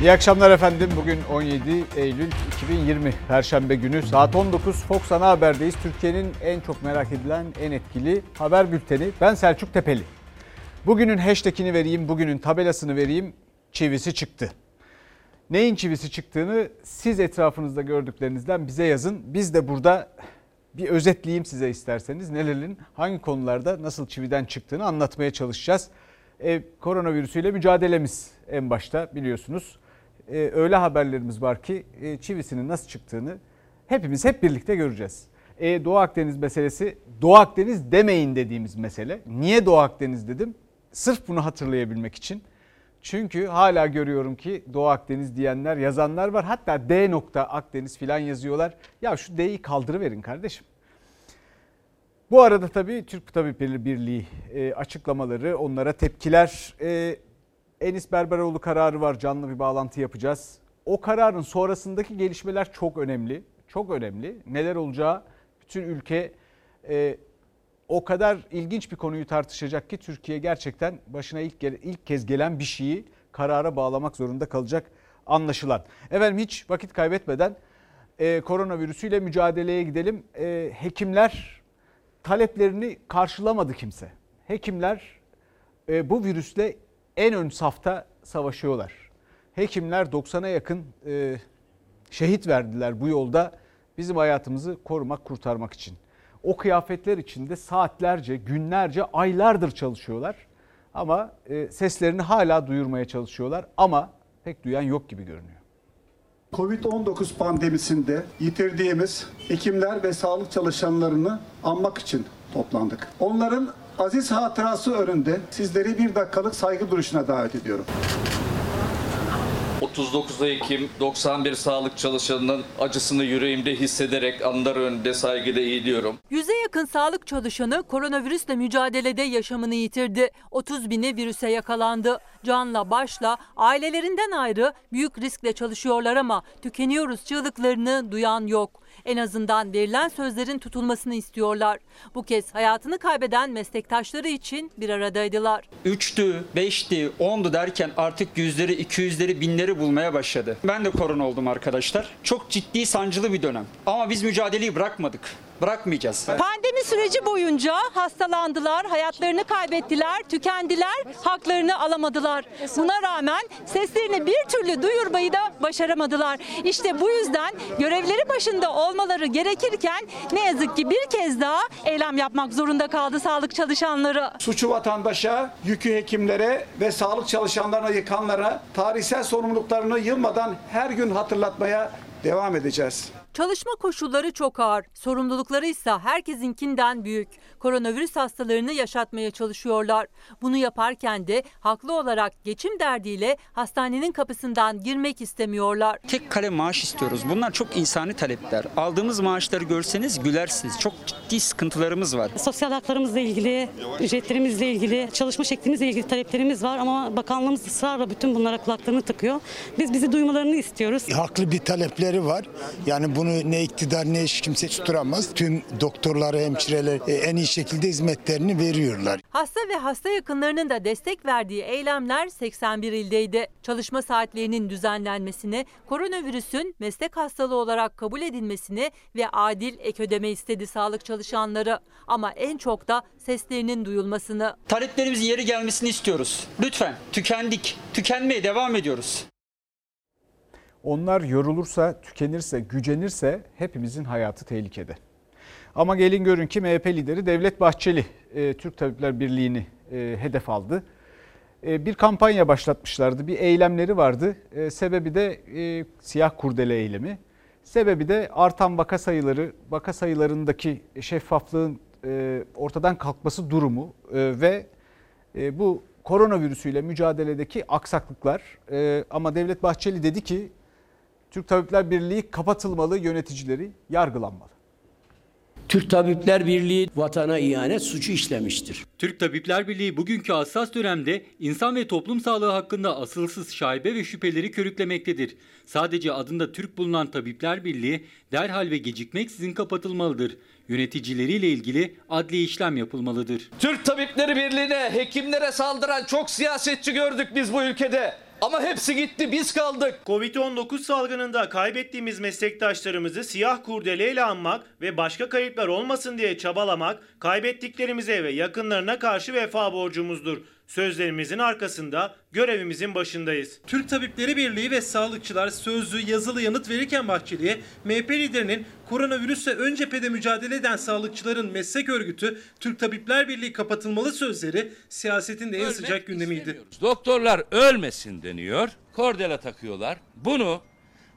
İyi akşamlar efendim. Bugün 17 Eylül 2020 Perşembe günü saat 19 Fox Ana Haber'deyiz. Türkiye'nin en çok merak edilen, en etkili haber bülteni. Ben Selçuk Tepeli. Bugünün hashtagini vereyim, bugünün tabelasını vereyim. Çivisi çıktı. Neyin çivisi çıktığını siz etrafınızda gördüklerinizden bize yazın. Biz de burada bir özetleyeyim size isterseniz. Nelerin hangi konularda nasıl çividen çıktığını anlatmaya çalışacağız. E, koronavirüsüyle mücadelemiz en başta biliyorsunuz. E, öyle haberlerimiz var ki e, çivisinin nasıl çıktığını hepimiz hep birlikte göreceğiz. E, Doğu Akdeniz meselesi Doğu Akdeniz demeyin dediğimiz mesele. Niye Doğu Akdeniz dedim? Sırf bunu hatırlayabilmek için. Çünkü hala görüyorum ki Doğu Akdeniz diyenler, yazanlar var. Hatta D nokta Akdeniz filan yazıyorlar. Ya şu D'yi kaldırıverin kardeşim. Bu arada tabii Türk Tabipleri Birliği e, açıklamaları, onlara tepkiler. Enis Berberoğlu kararı var. Canlı bir bağlantı yapacağız. O kararın sonrasındaki gelişmeler çok önemli. Çok önemli. Neler olacağı bütün ülke e, o kadar ilginç bir konuyu tartışacak ki Türkiye gerçekten başına ilk ilk kez gelen bir şeyi karara bağlamak zorunda kalacak anlaşılan. Efendim hiç vakit kaybetmeden e, koronavirüsüyle mücadeleye gidelim. E, hekimler taleplerini karşılamadı kimse. Hekimler e, bu virüsle en ön safta savaşıyorlar. Hekimler 90'a yakın e, şehit verdiler bu yolda bizim hayatımızı korumak, kurtarmak için. O kıyafetler içinde saatlerce, günlerce, aylardır çalışıyorlar. Ama e, seslerini hala duyurmaya çalışıyorlar ama pek duyan yok gibi görünüyor. Covid-19 pandemisinde yitirdiğimiz hekimler ve sağlık çalışanlarını anmak için toplandık. Onların aziz hatırası önünde sizleri bir dakikalık saygı duruşuna davet ediyorum. 39 Ekim 91 sağlık çalışanının acısını yüreğimde hissederek anlar önünde saygıyla eğiliyorum. Yüze yakın sağlık çalışanı koronavirüsle mücadelede yaşamını yitirdi. 30 bini virüse yakalandı. Canla başla ailelerinden ayrı büyük riskle çalışıyorlar ama tükeniyoruz çığlıklarını duyan yok. En azından verilen sözlerin tutulmasını istiyorlar. Bu kez hayatını kaybeden meslektaşları için bir aradaydılar. Üçtü, beşti, ondu derken artık yüzleri, iki yüzleri, binleri bulmaya başladı. Ben de korona oldum arkadaşlar. Çok ciddi sancılı bir dönem. Ama biz mücadeleyi bırakmadık bırakmayacağız. Pandemi süreci boyunca hastalandılar, hayatlarını kaybettiler, tükendiler, haklarını alamadılar. Buna rağmen seslerini bir türlü duyurmayı da başaramadılar. İşte bu yüzden görevleri başında olmaları gerekirken ne yazık ki bir kez daha eylem yapmak zorunda kaldı sağlık çalışanları. Suçu vatandaşa, yükü hekimlere ve sağlık çalışanlarına yıkanlara tarihsel sorumluluklarını yılmadan her gün hatırlatmaya devam edeceğiz. Çalışma koşulları çok ağır, sorumlulukları ise herkesinkinden büyük. Koronavirüs hastalarını yaşatmaya çalışıyorlar. Bunu yaparken de haklı olarak geçim derdiyle hastanenin kapısından girmek istemiyorlar. Tek kale maaş istiyoruz. Bunlar çok insani talepler. Aldığımız maaşları görseniz gülersiniz. Çok ciddi sıkıntılarımız var. Sosyal haklarımızla ilgili, ücretlerimizle ilgili, çalışma şeklimizle ilgili taleplerimiz var ama bakanlığımız ısrarla bütün bunlara kulaklarını tıkıyor. Biz bizi duymalarını istiyoruz. Haklı bir talepleri var. Yani bunu ne iktidar ne hiç kimse tuturamaz. Tüm doktorları, hemşireler e, en iyi şekilde hizmetlerini veriyorlar. Hasta ve hasta yakınlarının da destek verdiği eylemler 81 ildeydi. Çalışma saatlerinin düzenlenmesini, koronavirüsün meslek hastalığı olarak kabul edilmesini ve adil ek ödeme istedi sağlık çalışanları. Ama en çok da seslerinin duyulmasını. Taleplerimizin yeri gelmesini istiyoruz. Lütfen tükendik, tükenmeye devam ediyoruz. Onlar yorulursa, tükenirse, gücenirse hepimizin hayatı tehlikede. Ama gelin görün ki MHP lideri Devlet Bahçeli e, Türk Tabipler Birliği'ni e, hedef aldı. E, bir kampanya başlatmışlardı, bir eylemleri vardı. E, sebebi de e, siyah kurdele eylemi. Sebebi de artan vaka sayıları, vaka sayılarındaki şeffaflığın e, ortadan kalkması durumu e, ve e, bu koronavirüsüyle mücadeledeki aksaklıklar. E, ama Devlet Bahçeli dedi ki Türk Tabipler Birliği kapatılmalı, yöneticileri yargılanmalı. Türk Tabipler Birliği vatana ihanet suçu işlemiştir. Türk Tabipler Birliği bugünkü hassas dönemde insan ve toplum sağlığı hakkında asılsız şaibe ve şüpheleri körüklemektedir. Sadece adında Türk bulunan Tabipler Birliği derhal ve gecikmeksizin kapatılmalıdır. Yöneticileriyle ilgili adli işlem yapılmalıdır. Türk Tabipleri Birliği'ne, hekimlere saldıran çok siyasetçi gördük biz bu ülkede. Ama hepsi gitti biz kaldık. Covid-19 salgınında kaybettiğimiz meslektaşlarımızı siyah kurdeleyle anmak ve başka kayıplar olmasın diye çabalamak kaybettiklerimize ve yakınlarına karşı vefa borcumuzdur. Sözlerimizin arkasında görevimizin başındayız. Türk Tabipleri Birliği ve sağlıkçılar sözlü yazılı yanıt verirken Bahçeli'ye MHP liderinin koronavirüsle ön cephede mücadele eden sağlıkçıların meslek örgütü Türk Tabipler Birliği kapatılmalı sözleri siyasetin de en sıcak gündemiydi. Doktorlar ölmesin deniyor. Kordela takıyorlar. Bunu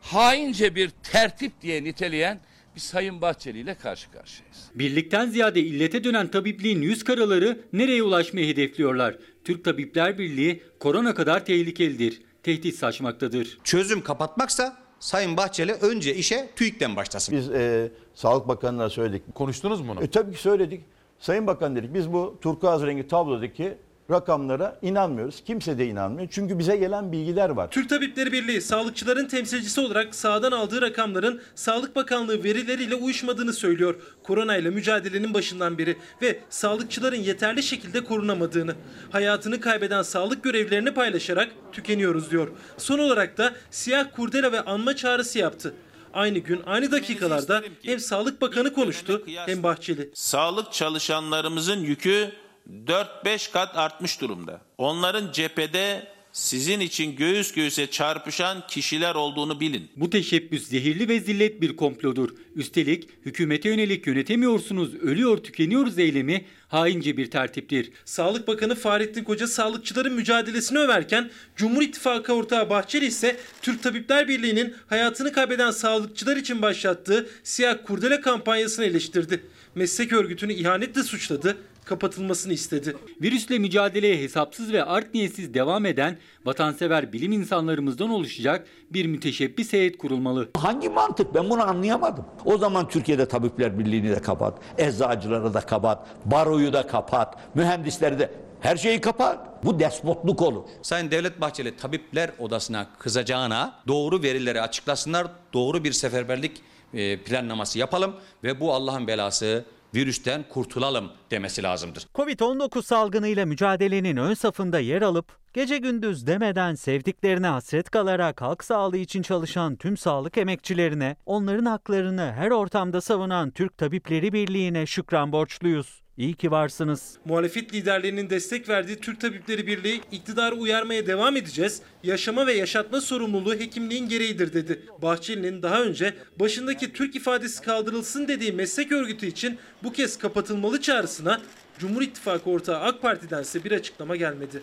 haince bir tertip diye niteleyen bir Sayın Bahçeli ile karşı karşıyayız. Birlikten ziyade illete dönen tabipliğin yüz karaları nereye ulaşmayı hedefliyorlar? Türk Tabipler Birliği korona kadar tehlikelidir. Tehdit saçmaktadır. Çözüm kapatmaksa Sayın Bahçeli önce işe TÜİK'ten başlasın. Biz e, Sağlık Bakanı'na söyledik. Konuştunuz mu bunu? E, tabii ki söyledik. Sayın Bakan dedik biz bu turkuaz rengi tablodaki rakamlara inanmıyoruz. Kimse de inanmıyor. Çünkü bize gelen bilgiler var. Türk Tabipleri Birliği sağlıkçıların temsilcisi olarak sahadan aldığı rakamların Sağlık Bakanlığı verileriyle uyuşmadığını söylüyor. Korona ile mücadelenin başından beri ve sağlıkçıların yeterli şekilde korunamadığını, hayatını kaybeden sağlık görevlilerini paylaşarak tükeniyoruz diyor. Son olarak da siyah kurdela ve anma çağrısı yaptı. Aynı gün aynı dakikalarda hem Sağlık Bakanı konuştu hem Bahçeli. Sağlık çalışanlarımızın yükü 4-5 kat artmış durumda. Onların cephede sizin için göğüs göğüse çarpışan kişiler olduğunu bilin. Bu teşebbüs zehirli ve zillet bir komplodur. Üstelik hükümete yönelik yönetemiyorsunuz, ölüyor, tükeniyoruz eylemi haince bir tertiptir. Sağlık Bakanı Fahrettin Koca sağlıkçıların mücadelesini överken Cumhur İttifakı ortağı Bahçeli ise Türk Tabipler Birliği'nin hayatını kaybeden sağlıkçılar için başlattığı siyah kurdele kampanyasını eleştirdi. Meslek örgütünü ihanetle suçladı, kapatılmasını istedi. Virüsle mücadeleye hesapsız ve art niyetsiz devam eden vatansever bilim insanlarımızdan oluşacak bir müteşebbis heyet kurulmalı. Hangi mantık ben bunu anlayamadım. O zaman Türkiye'de Tabipler Birliği'ni de kapat, eczacıları da kapat, baroyu da kapat, mühendisleri de her şeyi kapat. Bu despotluk olur. Sayın Devlet Bahçeli tabipler odasına kızacağına doğru verileri açıklasınlar. Doğru bir seferberlik e, planlaması yapalım ve bu Allah'ın belası virüsten kurtulalım demesi lazımdır. Covid-19 salgınıyla mücadelenin ön safında yer alıp gece gündüz demeden sevdiklerine hasret kalarak halk sağlığı için çalışan tüm sağlık emekçilerine, onların haklarını her ortamda savunan Türk Tabipleri Birliği'ne şükran borçluyuz. İyi ki varsınız. Muhalefet liderlerinin destek verdiği Türk Tabipleri Birliği iktidarı uyarmaya devam edeceğiz. Yaşama ve yaşatma sorumluluğu hekimliğin gereğidir dedi. Bahçeli'nin daha önce başındaki Türk ifadesi kaldırılsın dediği meslek örgütü için bu kez kapatılmalı çağrısına Cumhur İttifakı ortağı AK Parti'dense bir açıklama gelmedi.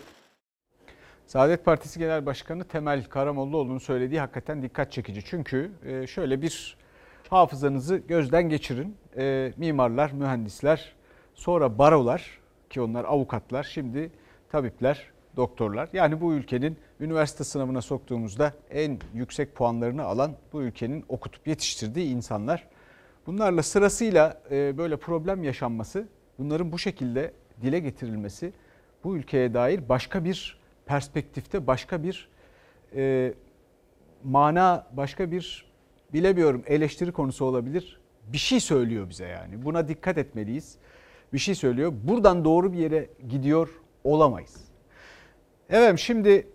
Saadet Partisi Genel Başkanı Temel Karamollaoğlu'nun söylediği hakikaten dikkat çekici. Çünkü e, şöyle bir hafızanızı gözden geçirin. E, mimarlar, mühendisler, sonra barolar ki onlar avukatlar, şimdi tabipler, doktorlar. Yani bu ülkenin üniversite sınavına soktuğumuzda en yüksek puanlarını alan bu ülkenin okutup yetiştirdiği insanlar. Bunlarla sırasıyla e, böyle problem yaşanması, bunların bu şekilde dile getirilmesi bu ülkeye dair başka bir perspektifte başka bir e, mana, başka bir bilemiyorum eleştiri konusu olabilir. Bir şey söylüyor bize yani. Buna dikkat etmeliyiz. Bir şey söylüyor. Buradan doğru bir yere gidiyor olamayız. Evet şimdi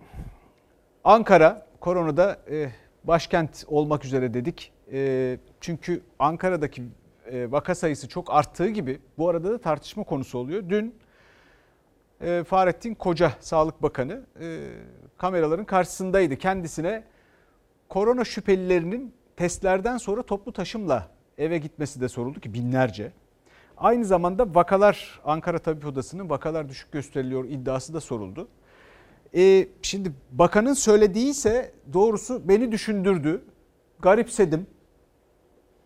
Ankara koronada e, başkent olmak üzere dedik. E, çünkü Ankara'daki vaka sayısı çok arttığı gibi bu arada da tartışma konusu oluyor. Dün e, Fahrettin Koca Sağlık Bakanı e, kameraların karşısındaydı. Kendisine korona şüphelilerinin testlerden sonra toplu taşımla eve gitmesi de soruldu ki binlerce. Aynı zamanda vakalar Ankara Tabip Odası'nın vakalar düşük gösteriliyor iddiası da soruldu. E, şimdi bakanın söylediği ise doğrusu beni düşündürdü. Garipsedim.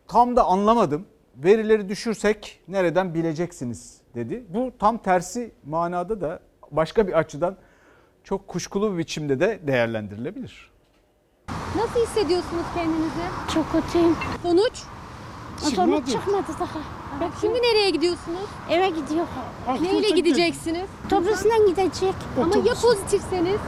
Tam da anlamadım. Verileri düşürsek nereden bileceksiniz dedi. Bu tam tersi manada da başka bir açıdan çok kuşkulu bir biçimde de değerlendirilebilir. Nasıl hissediyorsunuz kendinizi? Çok kötüyüm. Sonuç? Sonuç çıkmadı daha. Şimdi nereye gidiyorsunuz? Eve gidiyor. Neyle gideceksiniz? Otobüsünden gidecek. Ama ya pozitifseniz?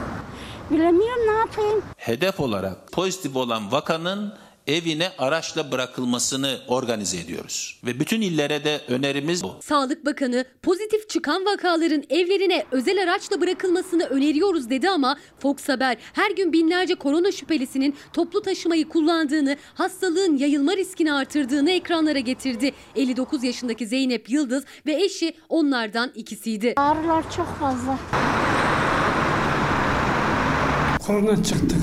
Bilemiyorum ne yapayım. Hedef olarak pozitif olan vakanın evine araçla bırakılmasını organize ediyoruz. Ve bütün illere de önerimiz bu. Sağlık Bakanı pozitif çıkan vakaların evlerine özel araçla bırakılmasını öneriyoruz dedi ama Fox Haber her gün binlerce korona şüphelisinin toplu taşımayı kullandığını, hastalığın yayılma riskini artırdığını ekranlara getirdi. 59 yaşındaki Zeynep Yıldız ve eşi onlardan ikisiydi. Ağrılar çok fazla. Korona çıktı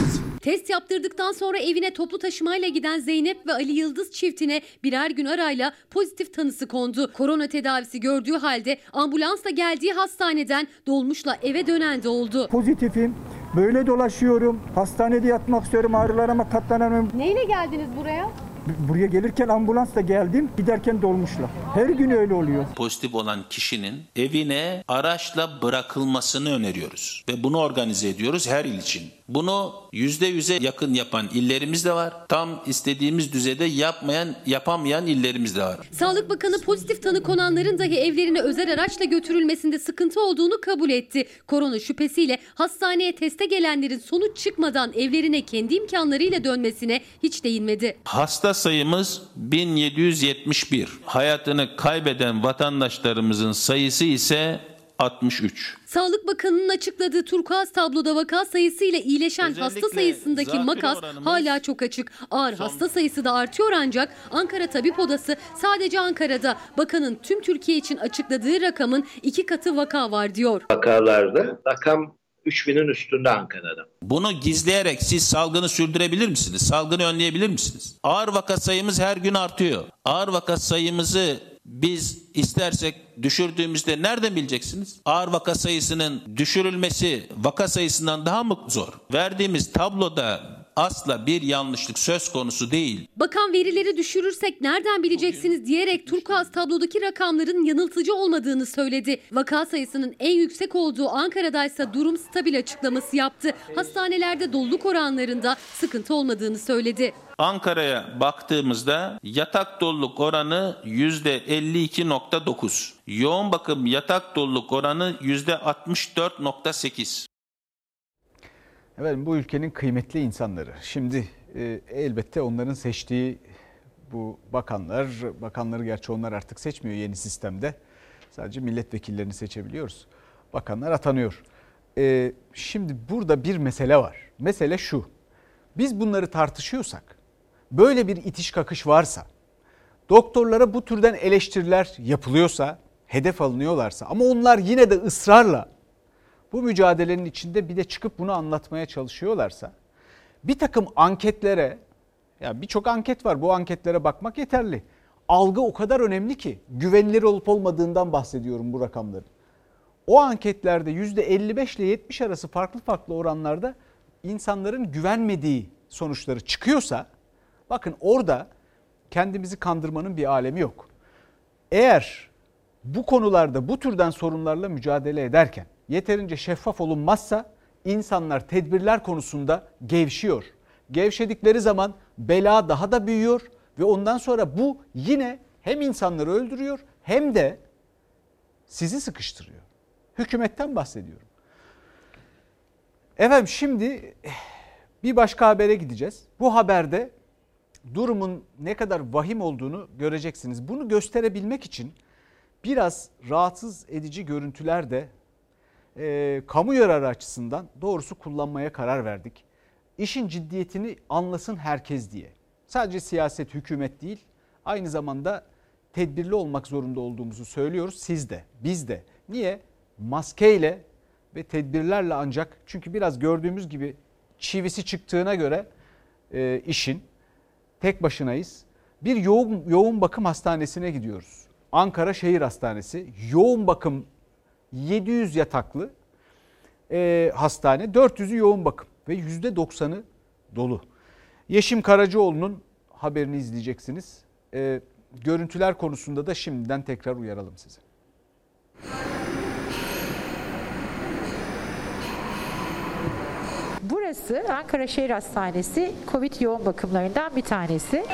Test yaptırdıktan sonra evine toplu taşımayla giden Zeynep ve Ali Yıldız çiftine birer gün arayla pozitif tanısı kondu. Korona tedavisi gördüğü halde ambulansla geldiği hastaneden dolmuşla eve dönen de oldu. Pozitifim. Böyle dolaşıyorum. Hastanede yatmak istiyorum. Ağrılarıma katlanamıyorum. Neyle geldiniz buraya? Buraya gelirken ambulansla geldim. Giderken dolmuşla. Her gün öyle oluyor. Pozitif olan kişinin evine araçla bırakılmasını öneriyoruz. Ve bunu organize ediyoruz her il için. Bunu %100'e yakın yapan illerimiz de var. Tam istediğimiz düzeyde yapmayan, yapamayan illerimiz de var. Sağlık Bakanı pozitif tanı konanların dahi evlerine özel araçla götürülmesinde sıkıntı olduğunu kabul etti. Korona şüphesiyle hastaneye teste gelenlerin sonuç çıkmadan evlerine kendi imkanlarıyla dönmesine hiç değinmedi. Hasta sayımız 1771. Hayatını kaybeden vatandaşlarımızın sayısı ise 63. Sağlık Bakanı'nın açıkladığı turkuaz tabloda vaka sayısıyla iyileşen hasta sayısındaki makas hala çok açık. Ağır hasta sayısı da artıyor ancak Ankara Tabip Odası sadece Ankara'da bakanın tüm Türkiye için açıkladığı rakamın iki katı vaka var diyor. Vakalarda rakam 3000'in üstünde Ankara'da. Bunu gizleyerek siz salgını sürdürebilir misiniz? Salgını önleyebilir misiniz? Ağır vaka sayımız her gün artıyor. Ağır vaka sayımızı biz istersek düşürdüğümüzde nereden bileceksiniz? Ağır vaka sayısının düşürülmesi vaka sayısından daha mı zor? Verdiğimiz tabloda asla bir yanlışlık söz konusu değil. Bakan verileri düşürürsek nereden bileceksiniz diyerek turkuaz tablodaki rakamların yanıltıcı olmadığını söyledi. Vaka sayısının en yüksek olduğu Ankara'daysa durum stabil açıklaması yaptı. Hastanelerde doluluk oranlarında sıkıntı olmadığını söyledi. Ankara'ya baktığımızda yatak doluluk oranı %52.9. Yoğun bakım yatak doluluk oranı %64.8. Efendim bu ülkenin kıymetli insanları. Şimdi e, elbette onların seçtiği bu bakanlar, bakanları gerçi onlar artık seçmiyor yeni sistemde. Sadece milletvekillerini seçebiliyoruz. Bakanlar atanıyor. E, şimdi burada bir mesele var. Mesele şu. Biz bunları tartışıyorsak, böyle bir itiş kakış varsa, doktorlara bu türden eleştiriler yapılıyorsa, hedef alınıyorlarsa ama onlar yine de ısrarla bu mücadelenin içinde bir de çıkıp bunu anlatmaya çalışıyorlarsa bir takım anketlere ya birçok anket var bu anketlere bakmak yeterli. Algı o kadar önemli ki güvenilir olup olmadığından bahsediyorum bu rakamların. O anketlerde %55 ile 70 arası farklı farklı oranlarda insanların güvenmediği sonuçları çıkıyorsa bakın orada kendimizi kandırmanın bir alemi yok. Eğer bu konularda bu türden sorunlarla mücadele ederken yeterince şeffaf olunmazsa insanlar tedbirler konusunda gevşiyor. Gevşedikleri zaman bela daha da büyüyor ve ondan sonra bu yine hem insanları öldürüyor hem de sizi sıkıştırıyor. Hükümetten bahsediyorum. Efendim şimdi bir başka habere gideceğiz. Bu haberde durumun ne kadar vahim olduğunu göreceksiniz. Bunu gösterebilmek için biraz rahatsız edici görüntüler de e, kamu yararı açısından doğrusu kullanmaya karar verdik. İşin ciddiyetini anlasın herkes diye. Sadece siyaset, hükümet değil aynı zamanda tedbirli olmak zorunda olduğumuzu söylüyoruz. Siz de, biz de. Niye? Maskeyle ve tedbirlerle ancak çünkü biraz gördüğümüz gibi çivisi çıktığına göre e, işin tek başınayız. Bir yoğun, yoğun bakım hastanesine gidiyoruz. Ankara Şehir Hastanesi yoğun bakım 700 yataklı e, hastane 400'ü yoğun bakım ve %90'ı dolu. Yeşim Karacaoğlu'nun haberini izleyeceksiniz. E, görüntüler konusunda da şimdiden tekrar uyaralım sizi. Burası Ankara Şehir Hastanesi Covid yoğun bakımlarından bir tanesi.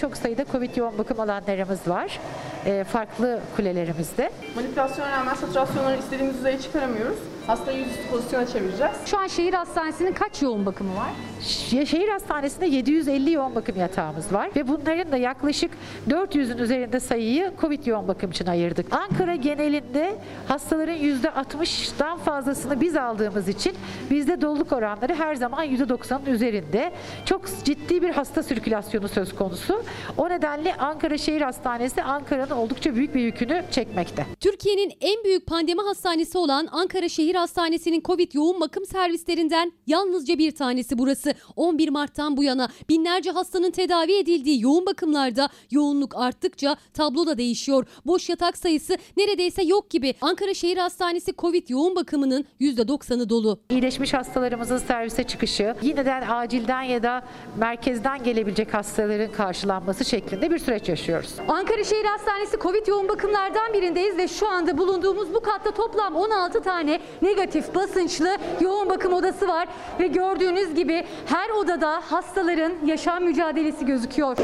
Çok sayıda Covid yoğun bakım alanlarımız var. e, farklı kulelerimizde. Manipülasyona rağmen satürasyonları istediğimiz düzeye çıkaramıyoruz. Hastayı yüzüstü pozisyona çevireceğiz. Şu an şehir hastanesinin kaç yoğun bakımı var? Ş- Şehir hastanesinde 750 yoğun bakım yatağımız var ve bunların da yaklaşık 400'ün üzerinde sayıyı Covid yoğun bakım için ayırdık. Ankara genelinde hastaların %60'dan fazlasını biz aldığımız için bizde doluluk oranları her zaman %90'ın üzerinde. Çok ciddi bir hasta sirkülasyonu söz konusu. O nedenle Ankara Şehir Hastanesi Ankara'nın oldukça büyük bir yükünü çekmekte. Türkiye'nin en büyük pandemi hastanesi olan Ankara Şehir Hastanesi'nin Covid yoğun bakım servislerinden yalnızca bir tanesi burası. 11 Mart'tan bu yana binlerce hastanın tedavi edildiği yoğun bakımlarda yoğunluk arttıkça tablo da değişiyor. Boş yatak sayısı neredeyse yok gibi. Ankara Şehir Hastanesi Covid yoğun bakımının %90'ı dolu. İyileşmiş hastalarımızın servise çıkışı, yineden acilden ya da merkezden gelebilecek hastaların karşılanması şeklinde bir süreç yaşıyoruz. Ankara Şehir Hastanesi Covid yoğun bakımlardan birindeyiz ve şu anda bulunduğumuz bu katta toplam 16 tane negatif basınçlı yoğun bakım odası var ve gördüğünüz gibi her odada hastaların yaşam mücadelesi gözüküyor.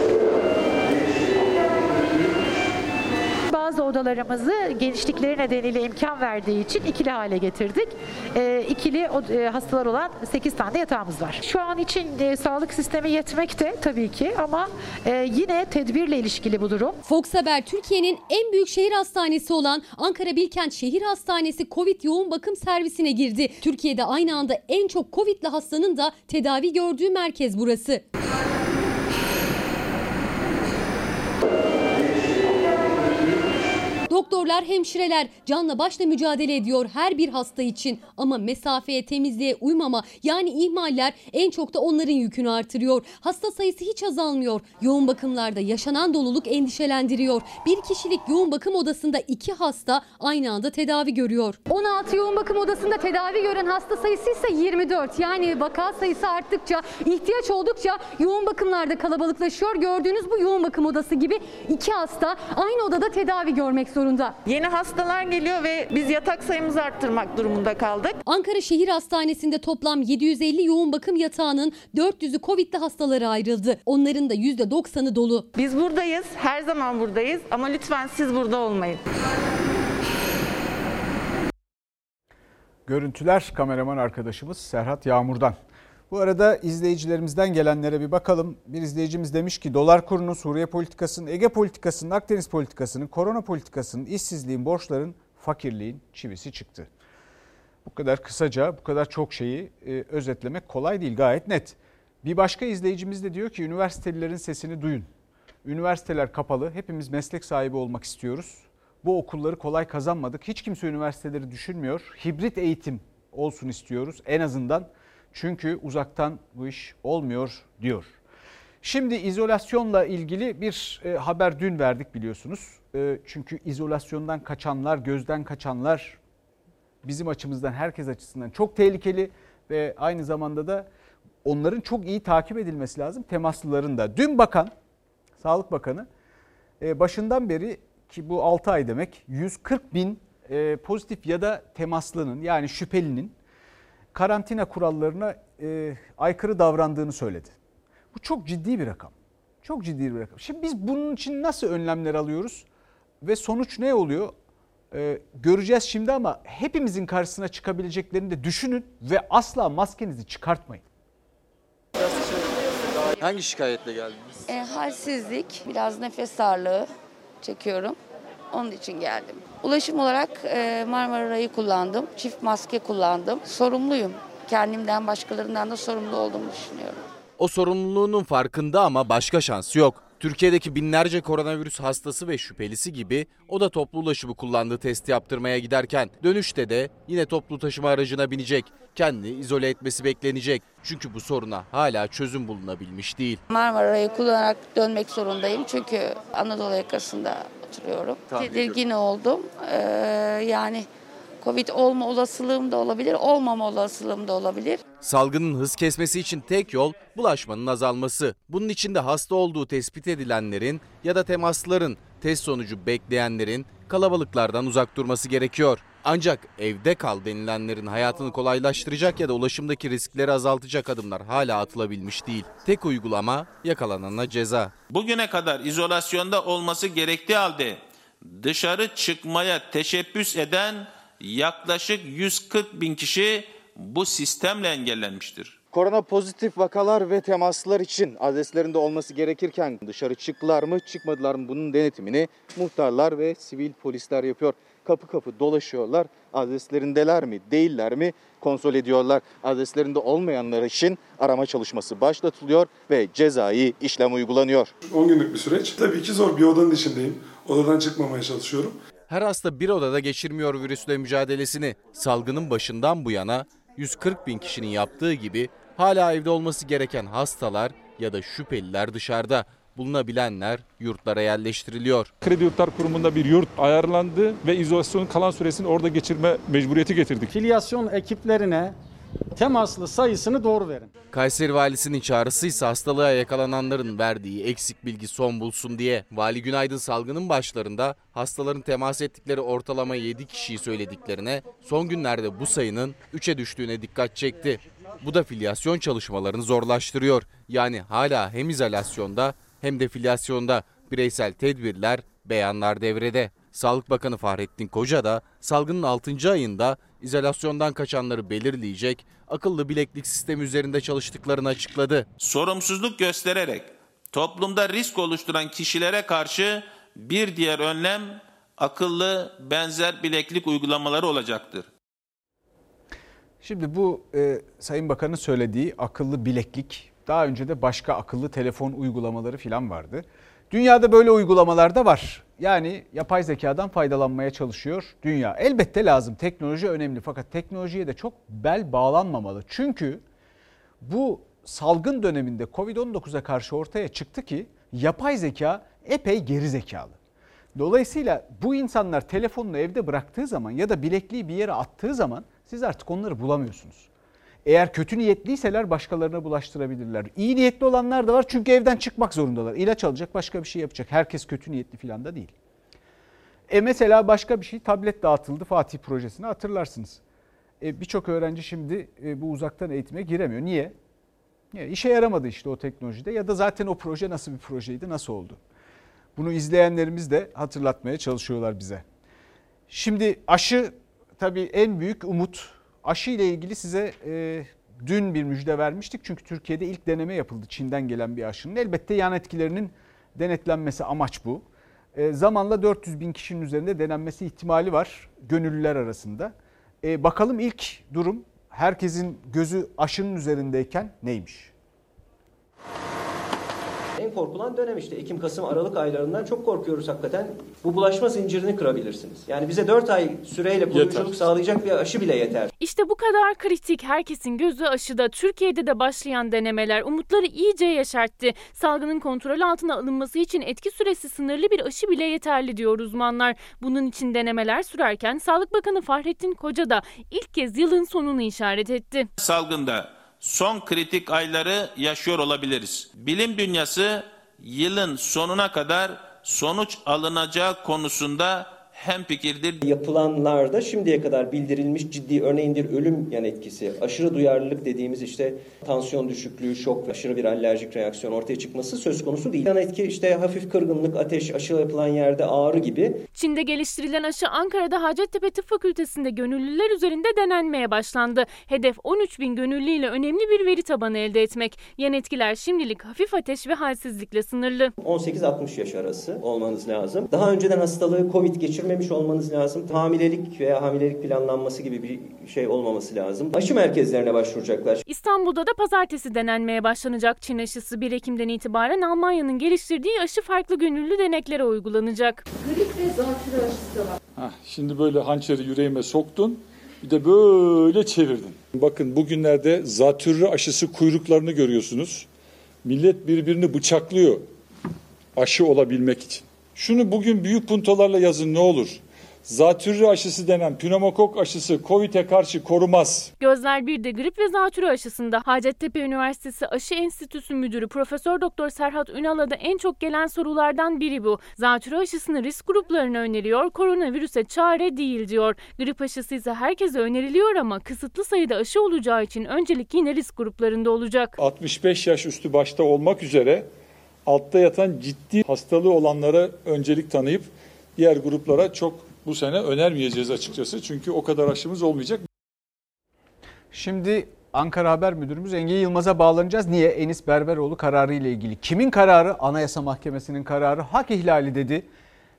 Bazı odalarımızı genişlikleri nedeniyle imkan verdiği için ikili hale getirdik. Ee, ikili e, hastalar olan 8 tane yatağımız var. Şu an için e, sağlık sistemi yetmekte tabii ki ama e, yine tedbirle ilişkili bu durum. Fox Haber Türkiye'nin en büyük şehir hastanesi olan Ankara Bilkent Şehir Hastanesi Covid yoğun bakım servisine girdi. Türkiye'de aynı anda en çok Covid'li hastanın da tedavi gördüğü merkez burası. Doktorlar, hemşireler canla başla mücadele ediyor her bir hasta için. Ama mesafeye, temizliğe uymama yani ihmaller en çok da onların yükünü artırıyor. Hasta sayısı hiç azalmıyor. Yoğun bakımlarda yaşanan doluluk endişelendiriyor. Bir kişilik yoğun bakım odasında iki hasta aynı anda tedavi görüyor. 16 yoğun bakım odasında tedavi gören hasta sayısı ise 24. Yani vaka sayısı arttıkça, ihtiyaç oldukça yoğun bakımlarda kalabalıklaşıyor. Gördüğünüz bu yoğun bakım odası gibi iki hasta aynı odada tedavi görmek zorunda. Yeni hastalar geliyor ve biz yatak sayımızı arttırmak durumunda kaldık. Ankara Şehir Hastanesi'nde toplam 750 yoğun bakım yatağının 400'ü Covid'li hastalara ayrıldı. Onların da %90'ı dolu. Biz buradayız, her zaman buradayız ama lütfen siz burada olmayın. Görüntüler kameraman arkadaşımız Serhat Yağmur'dan. Bu arada izleyicilerimizden gelenlere bir bakalım. Bir izleyicimiz demiş ki dolar kurunun, Suriye politikasının, Ege politikasının, Akdeniz politikasının, korona politikasının, işsizliğin, borçların, fakirliğin çivisi çıktı. Bu kadar kısaca, bu kadar çok şeyi e, özetlemek kolay değil, gayet net. Bir başka izleyicimiz de diyor ki üniversitelilerin sesini duyun. Üniversiteler kapalı, hepimiz meslek sahibi olmak istiyoruz. Bu okulları kolay kazanmadık. Hiç kimse üniversiteleri düşünmüyor. Hibrit eğitim olsun istiyoruz en azından. Çünkü uzaktan bu iş olmuyor diyor. Şimdi izolasyonla ilgili bir e, haber dün verdik biliyorsunuz. E, çünkü izolasyondan kaçanlar, gözden kaçanlar bizim açımızdan, herkes açısından çok tehlikeli ve aynı zamanda da onların çok iyi takip edilmesi lazım temaslıların da. Dün bakan, Sağlık Bakanı e, başından beri ki bu 6 ay demek 140 bin pozitif ya da temaslının yani şüphelinin karantina kurallarına e, aykırı davrandığını söyledi. Bu çok ciddi bir rakam. Çok ciddi bir rakam. Şimdi biz bunun için nasıl önlemler alıyoruz ve sonuç ne oluyor? Ee, göreceğiz şimdi ama hepimizin karşısına çıkabileceklerini de düşünün ve asla maskenizi çıkartmayın. Hangi şikayetle geldiniz? E, halsizlik, biraz nefes darlığı çekiyorum. Onun için geldim. Ulaşım olarak e, Marmara'yı kullandım. Çift maske kullandım. Sorumluyum. Kendimden başkalarından da sorumlu olduğumu düşünüyorum. O sorumluluğunun farkında ama başka şansı yok. Türkiye'deki binlerce koronavirüs hastası ve şüphelisi gibi o da toplu ulaşımı kullandığı testi yaptırmaya giderken dönüşte de yine toplu taşıma aracına binecek. Kendini izole etmesi beklenecek. Çünkü bu soruna hala çözüm bulunabilmiş değil. Marmara'yı kullanarak dönmek zorundayım. Çünkü Anadolu yakasında oturuyorum. Tahmin Tedirgin oldum. Ee, yani Covid olma olasılığım da olabilir, olmama olasılığım da olabilir. Salgının hız kesmesi için tek yol bulaşmanın azalması. Bunun için de hasta olduğu tespit edilenlerin ya da temasların test sonucu bekleyenlerin kalabalıklardan uzak durması gerekiyor. Ancak evde kal denilenlerin hayatını kolaylaştıracak ya da ulaşımdaki riskleri azaltacak adımlar hala atılabilmiş değil. Tek uygulama yakalanana ceza. Bugüne kadar izolasyonda olması gerektiği halde dışarı çıkmaya teşebbüs eden yaklaşık 140 bin kişi bu sistemle engellenmiştir. Korona pozitif vakalar ve temaslar için adreslerinde olması gerekirken dışarı çıktılar mı çıkmadılar mı bunun denetimini muhtarlar ve sivil polisler yapıyor. Kapı kapı dolaşıyorlar. Adreslerindeler mi değiller mi kontrol ediyorlar. Adreslerinde olmayanlar için arama çalışması başlatılıyor ve cezai işlem uygulanıyor. 10 günlük bir süreç. Tabii ki zor bir odanın içindeyim. Odadan çıkmamaya çalışıyorum. Her hasta bir odada geçirmiyor virüsle mücadelesini. Salgının başından bu yana 140 bin kişinin yaptığı gibi hala evde olması gereken hastalar ya da şüpheliler dışarıda. Bulunabilenler yurtlara yerleştiriliyor. Kredi Yurtlar Kurumu'nda bir yurt ayarlandı ve izolasyonun kalan süresini orada geçirme mecburiyeti getirdik. Filyasyon ekiplerine temaslı sayısını doğru verin. Kayseri valisinin çağrısı ise hastalığa yakalananların verdiği eksik bilgi son bulsun diye. Vali Günaydın salgının başlarında hastaların temas ettikleri ortalama 7 kişiyi söylediklerine son günlerde bu sayının 3'e düştüğüne dikkat çekti. Bu da filyasyon çalışmalarını zorlaştırıyor. Yani hala hem izolasyonda hem de filyasyonda bireysel tedbirler, beyanlar devrede. Sağlık Bakanı Fahrettin Koca da salgının 6. ayında izolasyondan kaçanları belirleyecek akıllı bileklik sistemi üzerinde çalıştıklarını açıkladı. Sorumsuzluk göstererek toplumda risk oluşturan kişilere karşı bir diğer önlem akıllı benzer bileklik uygulamaları olacaktır. Şimdi bu e, Sayın Bakan'ın söylediği akıllı bileklik, daha önce de başka akıllı telefon uygulamaları falan vardı. Dünyada böyle uygulamalar da var. Yani yapay zekadan faydalanmaya çalışıyor dünya. Elbette lazım. Teknoloji önemli fakat teknolojiye de çok bel bağlanmamalı. Çünkü bu salgın döneminde Covid-19'a karşı ortaya çıktı ki yapay zeka epey geri zekalı. Dolayısıyla bu insanlar telefonunu evde bıraktığı zaman ya da bilekliği bir yere attığı zaman siz artık onları bulamıyorsunuz. Eğer kötü niyetliyseler başkalarına bulaştırabilirler. İyi niyetli olanlar da var çünkü evden çıkmak zorundalar. İlaç alacak başka bir şey yapacak. Herkes kötü niyetli falan da değil. E mesela başka bir şey tablet dağıtıldı Fatih projesine hatırlarsınız. E Birçok öğrenci şimdi e, bu uzaktan eğitime giremiyor. Niye? Niye? İşe yaramadı işte o teknolojide ya da zaten o proje nasıl bir projeydi, nasıl oldu? Bunu izleyenlerimiz de hatırlatmaya çalışıyorlar bize. Şimdi aşı tabii en büyük umut. Aşı ile ilgili size e, dün bir müjde vermiştik. Çünkü Türkiye'de ilk deneme yapıldı Çin'den gelen bir aşının. Elbette yan etkilerinin denetlenmesi amaç bu. E, zamanla 400 bin kişinin üzerinde denenmesi ihtimali var gönüllüler arasında. E, bakalım ilk durum herkesin gözü aşının üzerindeyken neymiş? En korkulan dönem işte Ekim, Kasım, Aralık aylarından çok korkuyoruz hakikaten. Bu bulaşma zincirini kırabilirsiniz. Yani bize 4 ay süreyle koruyuculuk sağlayacak bir aşı bile yeter. İşte bu kadar kritik. Herkesin gözü aşıda. Türkiye'de de başlayan denemeler umutları iyice yaşarttı. Salgının kontrol altına alınması için etki süresi sınırlı bir aşı bile yeterli diyor uzmanlar. Bunun için denemeler sürerken Sağlık Bakanı Fahrettin Koca da ilk kez yılın sonunu işaret etti. Salgında son kritik ayları yaşıyor olabiliriz. Bilim dünyası yılın sonuna kadar sonuç alınacağı konusunda hemfikirdir. Yapılanlarda şimdiye kadar bildirilmiş ciddi örneğin bir ölüm yan etkisi, aşırı duyarlılık dediğimiz işte tansiyon düşüklüğü, şok, aşırı bir alerjik reaksiyon ortaya çıkması söz konusu değil. Yan etki işte hafif kırgınlık, ateş, aşı yapılan yerde ağrı gibi. Çin'de geliştirilen aşı Ankara'da Hacettepe Tıp Fakültesi'nde gönüllüler üzerinde denenmeye başlandı. Hedef 13 bin gönüllüyle önemli bir veri tabanı elde etmek. Yan etkiler şimdilik hafif ateş ve halsizlikle sınırlı. 18-60 yaş arası olmanız lazım. Daha önceden hastalığı COVID geçirmemiş olmanız lazım. Hamilelik veya hamilelik planlanması gibi bir şey olmaması lazım. Aşı merkezlerine başvuracaklar. İstanbul'da da pazartesi denenmeye başlanacak Çin aşısı 1 Ekim'den itibaren Almanya'nın geliştirdiği aşı farklı gönüllü deneklere uygulanacak. Grip ve zatürre aşısı var. Hah, şimdi böyle hançeri yüreğime soktun. Bir de böyle çevirdin. Bakın bugünlerde zatürre aşısı kuyruklarını görüyorsunuz. Millet birbirini bıçaklıyor aşı olabilmek için. Şunu bugün büyük puntolarla yazın ne olur. Zatürre aşısı denen pneumokok aşısı COVID'e karşı korumaz. Gözler bir de grip ve zatürre aşısında. Hacettepe Üniversitesi Aşı Enstitüsü Müdürü Profesör Doktor Serhat Ünal'a da en çok gelen sorulardan biri bu. Zatürre aşısını risk gruplarına öneriyor, koronavirüse çare değil diyor. Grip aşısı ise herkese öneriliyor ama kısıtlı sayıda aşı olacağı için öncelik yine risk gruplarında olacak. 65 yaş üstü başta olmak üzere altta yatan ciddi hastalığı olanlara öncelik tanıyıp Diğer gruplara çok bu sene önermeyeceğiz açıkçası. Çünkü o kadar aşımız olmayacak. Şimdi Ankara Haber Müdürümüz Engin Yılmaz'a bağlanacağız. Niye? Enis Berberoğlu kararı ile ilgili. Kimin kararı? Anayasa Mahkemesi'nin kararı. Hak ihlali dedi.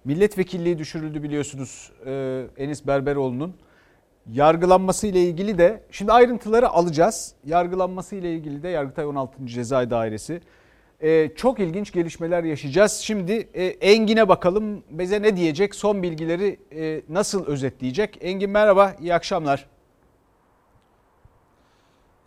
Milletvekilliği düşürüldü biliyorsunuz e, Enis Berberoğlu'nun. Yargılanması ile ilgili de şimdi ayrıntıları alacağız. Yargılanması ile ilgili de Yargıtay 16. Ceza Dairesi. E, çok ilginç gelişmeler yaşayacağız. Şimdi e, Engin'e bakalım. Bize ne diyecek? Son bilgileri e, nasıl özetleyecek? Engin merhaba, iyi akşamlar.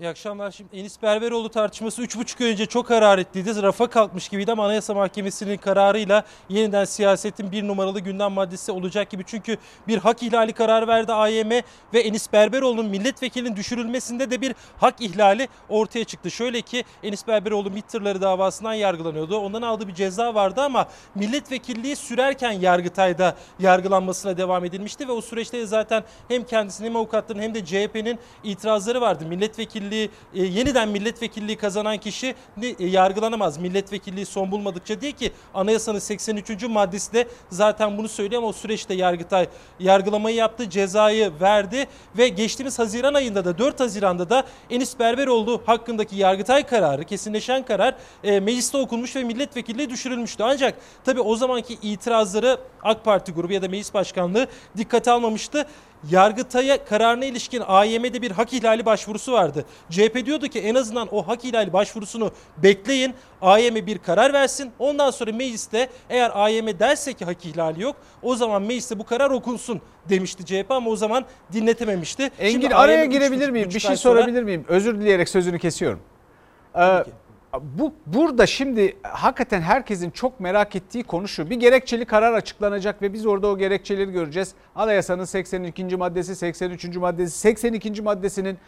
İyi akşamlar. Şimdi Enis Berberoğlu tartışması 3,5 ay önce çok hararetliydi. Rafa kalkmış gibiydi ama Anayasa Mahkemesi'nin kararıyla yeniden siyasetin bir numaralı gündem maddesi olacak gibi. Çünkü bir hak ihlali kararı verdi AYM ve Enis Berberoğlu'nun milletvekilinin düşürülmesinde de bir hak ihlali ortaya çıktı. Şöyle ki Enis Berberoğlu MİT davasından yargılanıyordu. Ondan aldığı bir ceza vardı ama milletvekilliği sürerken Yargıtay'da yargılanmasına devam edilmişti ve o süreçte zaten hem kendisinin hem avukatların hem de CHP'nin itirazları vardı. Milletvekilliği milletvekilliği e, yeniden milletvekilliği kazanan kişi e, yargılanamaz. Milletvekilliği son bulmadıkça diye ki anayasanın 83. maddesi de zaten bunu söylüyor ama o süreçte Yargıtay yargılamayı yaptı, cezayı verdi ve geçtiğimiz Haziran ayında da 4 Haziran'da da Enis Berberoğlu hakkındaki Yargıtay kararı, kesinleşen karar e, mecliste okunmuş ve milletvekilliği düşürülmüştü. Ancak tabii o zamanki itirazları AK Parti grubu ya da meclis başkanlığı dikkate almamıştı. Yargıtay'a kararına ilişkin AYM'de bir hak ihlali başvurusu vardı. CHP diyordu ki en azından o hak ihlali başvurusunu bekleyin. AYM bir karar versin. Ondan sonra mecliste eğer AYM derse ki hak ihlali yok o zaman mecliste bu karar okunsun demişti CHP ama o zaman dinletememişti. Engin Şimdi araya girebilir miyim? Bir şey sorabilir miyim? Özür dileyerek sözünü kesiyorum. Ee, bu burada şimdi hakikaten herkesin çok merak ettiği konu şu. Bir gerekçeli karar açıklanacak ve biz orada o gerekçeleri göreceğiz. Anayasanın 82. maddesi, 83. maddesi, 82. maddesinin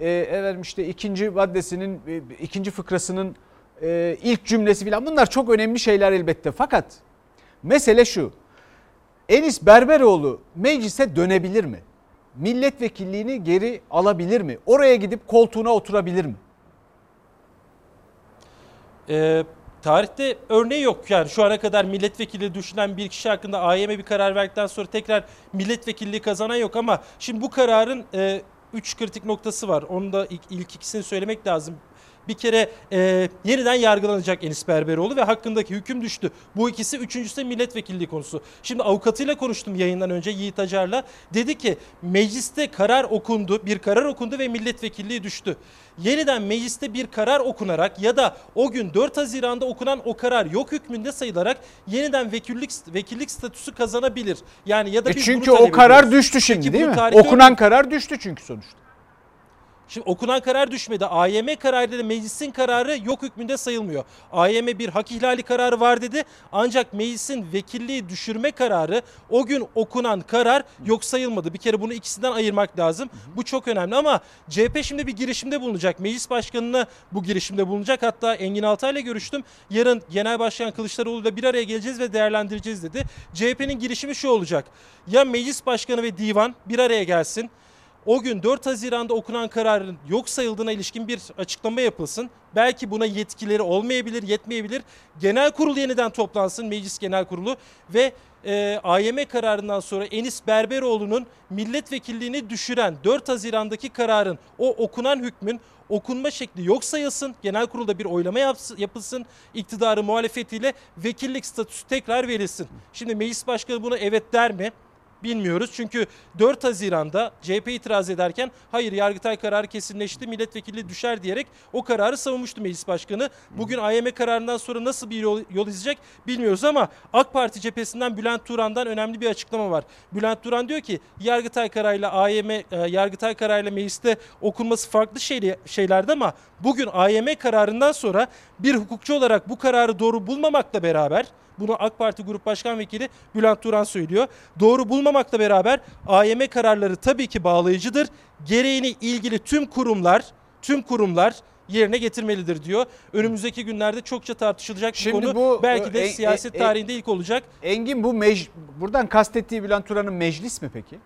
e, işte ikinci maddesinin e, ikinci fıkrasının e, ilk cümlesi falan bunlar çok önemli şeyler elbette. Fakat mesele şu. Enis Berberoğlu meclise dönebilir mi? Milletvekilliğini geri alabilir mi? Oraya gidip koltuğuna oturabilir mi? Ee, tarihte örneği yok. Yani şu ana kadar milletvekili düşünen bir kişi hakkında AYM bir karar verdikten sonra tekrar milletvekilliği kazanan yok ama şimdi bu kararın 3 e, kritik noktası var. Onu da ilk, ilk ikisini söylemek lazım bir kere e, yeniden yargılanacak Enis Berberoğlu ve hakkındaki hüküm düştü. Bu ikisi üçüncüsü de milletvekilliği konusu. Şimdi avukatıyla konuştum yayından önce Yiğit Acar'la. Dedi ki mecliste karar okundu, bir karar okundu ve milletvekilliği düştü. Yeniden mecliste bir karar okunarak ya da o gün 4 Haziran'da okunan o karar yok hükmünde sayılarak yeniden vekillik vekillik statüsü kazanabilir. Yani ya da e çünkü o karar düştü şimdi Peki, değil mi? Okunan karar düştü çünkü sonuçta. Şimdi okunan karar düşmedi. AYM kararı dedi meclisin kararı yok hükmünde sayılmıyor. AYM bir hak ihlali kararı var dedi. Ancak meclisin vekilliği düşürme kararı o gün okunan karar yok sayılmadı. Bir kere bunu ikisinden ayırmak lazım. Bu çok önemli ama CHP şimdi bir girişimde bulunacak. Meclis başkanına bu girişimde bulunacak. Hatta Engin Altay'la görüştüm. Yarın Genel Başkan Kılıçdaroğlu ile bir araya geleceğiz ve değerlendireceğiz dedi. CHP'nin girişimi şu olacak. Ya meclis başkanı ve divan bir araya gelsin o gün 4 Haziran'da okunan kararın yok sayıldığına ilişkin bir açıklama yapılsın. Belki buna yetkileri olmayabilir, yetmeyebilir. Genel kurul yeniden toplansın, meclis genel kurulu ve e, AYM kararından sonra Enis Berberoğlu'nun milletvekilliğini düşüren 4 Haziran'daki kararın o okunan hükmün okunma şekli yok sayılsın. Genel kurulda bir oylama yapılsın. İktidarı muhalefetiyle vekillik statüsü tekrar verilsin. Şimdi meclis başkanı buna evet der mi? Bilmiyoruz. Çünkü 4 Haziran'da CHP itiraz ederken hayır Yargıtay kararı kesinleşti milletvekili düşer diyerek o kararı savunmuştu meclis başkanı. Bugün AYM kararından sonra nasıl bir yol, yol izleyecek bilmiyoruz ama AK Parti cephesinden Bülent Turan'dan önemli bir açıklama var. Bülent Turan diyor ki Yargıtay kararıyla AYM e, Yargıtay kararıyla mecliste okunması farklı şey, şeylerdi ama bugün AYM kararından sonra bir hukukçu olarak bu kararı doğru bulmamakla beraber bunu AK Parti Grup Başkan Vekili Bülent Turan söylüyor. Doğru bulmamakla beraber AYM kararları tabii ki bağlayıcıdır. Gereğini ilgili tüm kurumlar, tüm kurumlar yerine getirmelidir diyor. Önümüzdeki günlerde çokça tartışılacak bir Şimdi konu. Bu, Belki de e, siyaset e, tarihinde ilk olacak. Engin bu mec buradan kastettiği Bülent Turan'ın meclis mi peki?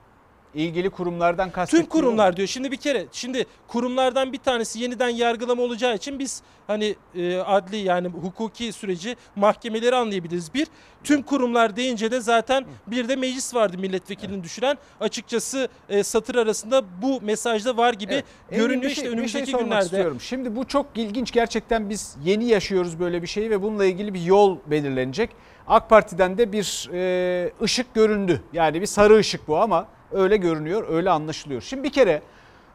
İlgili kurumlardan kastettiği Tüm kurumlar diyor. Şimdi bir kere şimdi kurumlardan bir tanesi yeniden yargılama olacağı için biz hani e, adli yani hukuki süreci mahkemeleri anlayabiliriz. Bir tüm kurumlar deyince de zaten bir de meclis vardı milletvekilini düşüren. Açıkçası e, satır arasında bu mesajda var gibi Engin, görünüyor bir işte şey- önümüzdeki şey günlerde. istiyorum. Şimdi bu çok ilginç gerçekten biz yeni yaşıyoruz böyle bir şeyi ve bununla ilgili bir yol belirlenecek. AK Parti'den de bir e, ışık göründü. Yani bir sarı ışık bu ama öyle görünüyor, öyle anlaşılıyor. Şimdi bir kere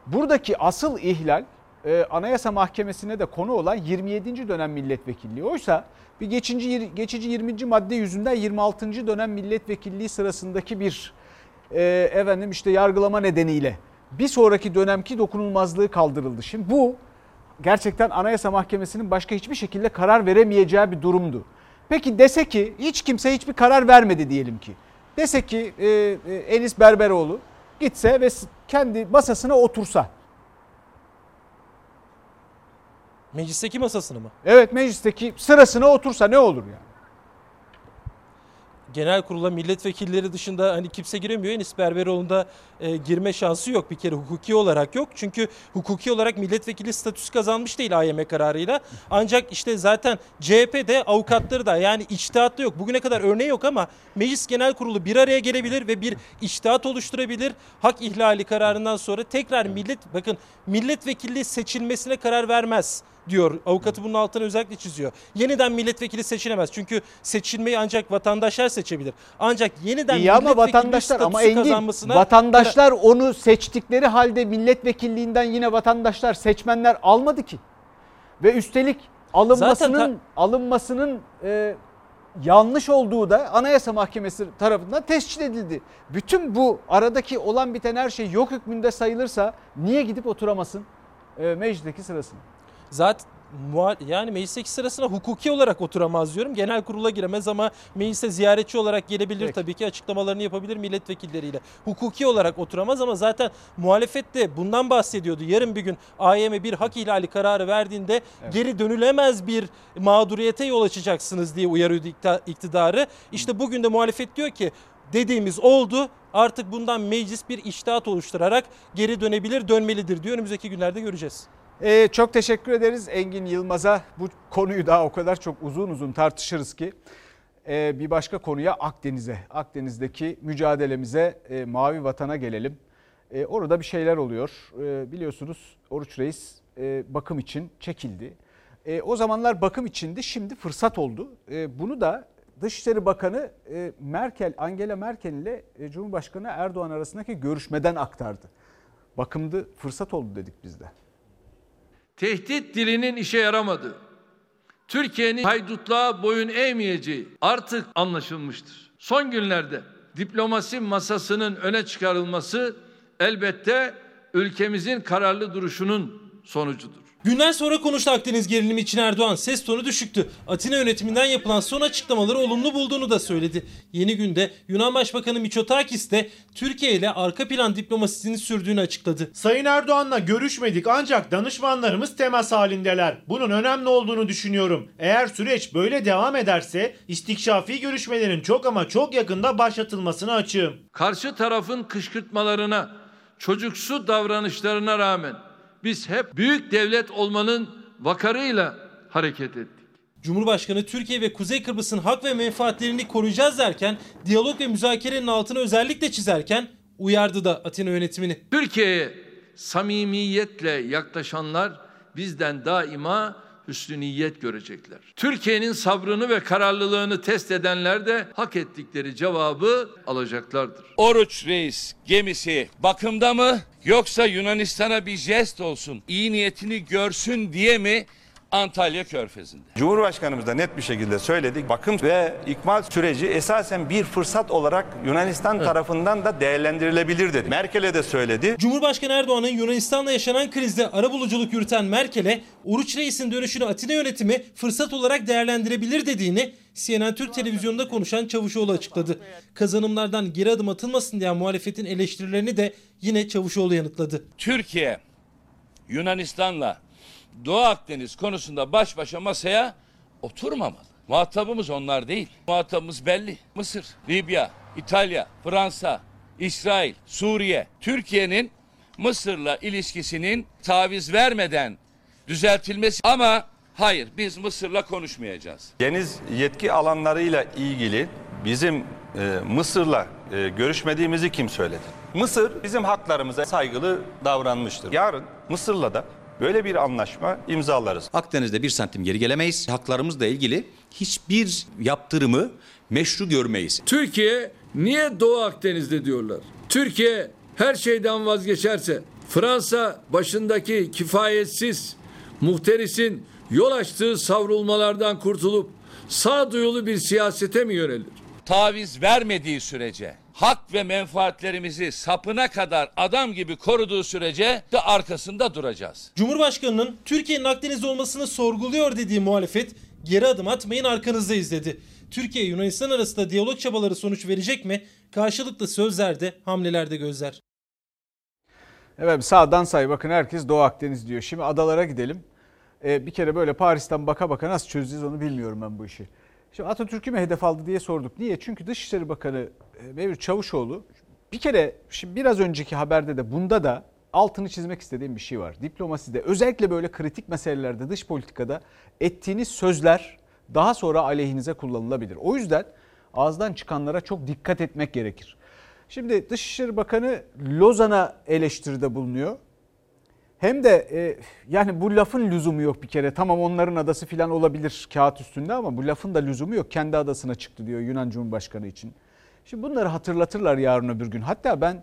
buradaki asıl ihlal e, Anayasa Mahkemesi'ne de konu olan 27. dönem milletvekilliği. Oysa bir geçici, geçici 20. madde yüzünden 26. dönem milletvekilliği sırasındaki bir e, efendim işte yargılama nedeniyle bir sonraki dönemki dokunulmazlığı kaldırıldı. Şimdi bu gerçekten Anayasa Mahkemesi'nin başka hiçbir şekilde karar veremeyeceği bir durumdu. Peki dese ki hiç kimse hiçbir karar vermedi diyelim ki. Dese ki e, e, Enis Berberoğlu gitse ve kendi masasına otursa. Meclisteki masasını mı? Evet meclisteki sırasına otursa ne olur yani? Genel kurula milletvekilleri dışında hani kimse giremiyor. Enis Berberoğlu'nda e, girme şansı yok bir kere hukuki olarak yok. Çünkü hukuki olarak milletvekili statüsü kazanmış değil AYM kararıyla. Ancak işte zaten CHP'de avukatları da yani içtihatlı yok. Bugüne kadar örneği yok ama Meclis Genel Kurulu bir araya gelebilir ve bir içtihat oluşturabilir. Hak ihlali kararından sonra tekrar millet bakın milletvekilliği seçilmesine karar vermez diyor. Avukatı bunun altını özellikle çiziyor. Yeniden milletvekili seçilemez. Çünkü seçilmeyi ancak vatandaşlar seçebilir. Ancak yeniden İyi ama vatandaşlar ama Engin vatandaşlar onu seçtikleri halde milletvekilliğinden yine vatandaşlar seçmenler almadı ki. Ve üstelik alınmasının Zaten alınmasının e, yanlış olduğu da Anayasa Mahkemesi tarafından tescil edildi. Bütün bu aradaki olan biten her şey yok hükmünde sayılırsa niye gidip oturamasın e, meclisteki sırasına? Zaten yani meclisteki sırasına hukuki olarak oturamaz diyorum. Genel kurula giremez ama meclise ziyaretçi olarak gelebilir Peki. tabii ki açıklamalarını yapabilir milletvekilleriyle. Hukuki olarak oturamaz ama zaten muhalefet de bundan bahsediyordu. Yarın bir gün AYM bir hak ihlali kararı verdiğinde geri dönülemez bir mağduriyete yol açacaksınız diye uyarıyordu iktidarı. İşte bugün de muhalefet diyor ki dediğimiz oldu. Artık bundan meclis bir iştahat oluşturarak geri dönebilir, dönmelidir diyor. Önümüzdeki günlerde göreceğiz. Ee, çok teşekkür ederiz Engin Yılmaz'a. Bu konuyu daha o kadar çok uzun uzun tartışırız ki. Ee, bir başka konuya Akdeniz'e, Akdeniz'deki mücadelemize, e, Mavi Vatan'a gelelim. E, orada bir şeyler oluyor. E, biliyorsunuz Oruç Reis e, bakım için çekildi. E, o zamanlar bakım içindi, şimdi fırsat oldu. E, bunu da Dışişleri Bakanı e, Merkel, Angela Merkel ile e, Cumhurbaşkanı Erdoğan arasındaki görüşmeden aktardı. Bakımdı, fırsat oldu dedik biz de. Tehdit dilinin işe yaramadığı, Türkiye'nin haydutluğa boyun eğmeyeceği artık anlaşılmıştır. Son günlerde diplomasi masasının öne çıkarılması elbette ülkemizin kararlı duruşunun sonucudur. Günler sonra konuştu Akdeniz gerilimi için Erdoğan. Ses tonu düşüktü. Atina yönetiminden yapılan son açıklamaları olumlu bulduğunu da söyledi. Yeni günde Yunan Başbakanı Mitsotakis de Türkiye ile arka plan diplomasisini sürdüğünü açıkladı. Sayın Erdoğan'la görüşmedik ancak danışmanlarımız temas halindeler. Bunun önemli olduğunu düşünüyorum. Eğer süreç böyle devam ederse istikşafi görüşmelerin çok ama çok yakında başlatılmasına açığım. Karşı tarafın kışkırtmalarına, çocuksu davranışlarına rağmen biz hep büyük devlet olmanın vakarıyla hareket ettik. Cumhurbaşkanı Türkiye ve Kuzey Kıbrıs'ın hak ve menfaatlerini koruyacağız derken diyalog ve müzakerenin altını özellikle çizerken uyardı da Atina yönetimini. Türkiye'ye samimiyetle yaklaşanlar bizden daima hüsnü niyet görecekler. Türkiye'nin sabrını ve kararlılığını test edenler de hak ettikleri cevabı alacaklardır. Oruç Reis gemisi bakımda mı yoksa Yunanistan'a bir jest olsun, iyi niyetini görsün diye mi Antalya Körfezi'nde? Cumhurbaşkanımız da net bir şekilde söyledi. Bakım ve ikmal süreci esasen bir fırsat olarak Yunanistan tarafından da değerlendirilebilir dedi. Merkel'e de söyledi. Cumhurbaşkanı Erdoğan'ın Yunanistan'la yaşanan krizde arabuluculuk yürüten Merkel'e Oruç Reis'in dönüşünü Atina yönetimi fırsat olarak değerlendirebilir dediğini CNN Türk televizyonunda konuşan Çavuşoğlu açıkladı. Kazanımlardan geri adım atılmasın diyen muhalefetin eleştirilerini de yine Çavuşoğlu yanıtladı. Türkiye Yunanistan'la Doğu Akdeniz konusunda baş başa masaya oturmamalı. Muhatabımız onlar değil. Muhatabımız belli. Mısır, Libya, İtalya, Fransa, İsrail, Suriye, Türkiye'nin Mısır'la ilişkisinin taviz vermeden düzeltilmesi ama hayır biz Mısır'la konuşmayacağız. Deniz yetki alanlarıyla ilgili bizim e, Mısır'la e, görüşmediğimizi kim söyledi? Mısır bizim haklarımıza saygılı davranmıştır. Yarın Mısır'la da böyle bir anlaşma imzalarız. Akdeniz'de bir santim geri gelemeyiz. Haklarımızla ilgili hiçbir yaptırımı meşru görmeyiz. Türkiye niye Doğu Akdeniz'de diyorlar? Türkiye her şeyden vazgeçerse Fransa başındaki kifayetsiz muhterisin yol açtığı savrulmalardan kurtulup sağduyulu bir siyasete mi yönelir? Taviz vermediği sürece hak ve menfaatlerimizi sapına kadar adam gibi koruduğu sürece de arkasında duracağız. Cumhurbaşkanının Türkiye'nin Akdeniz'de olmasını sorguluyor dediği muhalefet geri adım atmayın arkanızdayız dedi. Türkiye Yunanistan arasında diyalog çabaları sonuç verecek mi? Karşılıklı sözlerde, hamlelerde gözler. Evet sağdan say bakın herkes Doğu Akdeniz diyor. Şimdi adalara gidelim. Ee, bir kere böyle Paris'ten baka baka nasıl çözeceğiz onu bilmiyorum ben bu işi. Şimdi Atatürk'ü mü hedef aldı diye sorduk. Niye? Çünkü Dışişleri Bakanı e, Mevlüt Çavuşoğlu bir kere şimdi biraz önceki haberde de bunda da altını çizmek istediğim bir şey var. Diplomaside özellikle böyle kritik meselelerde dış politikada ettiğiniz sözler daha sonra aleyhinize kullanılabilir. O yüzden ağızdan çıkanlara çok dikkat etmek gerekir. Şimdi Dışişleri Bakanı Lozan'a eleştiride bulunuyor. Hem de e, yani bu lafın lüzumu yok bir kere. Tamam onların adası falan olabilir kağıt üstünde ama bu lafın da lüzumu yok. Kendi adasına çıktı diyor Yunan Cumhurbaşkanı için. Şimdi bunları hatırlatırlar yarın öbür gün. Hatta ben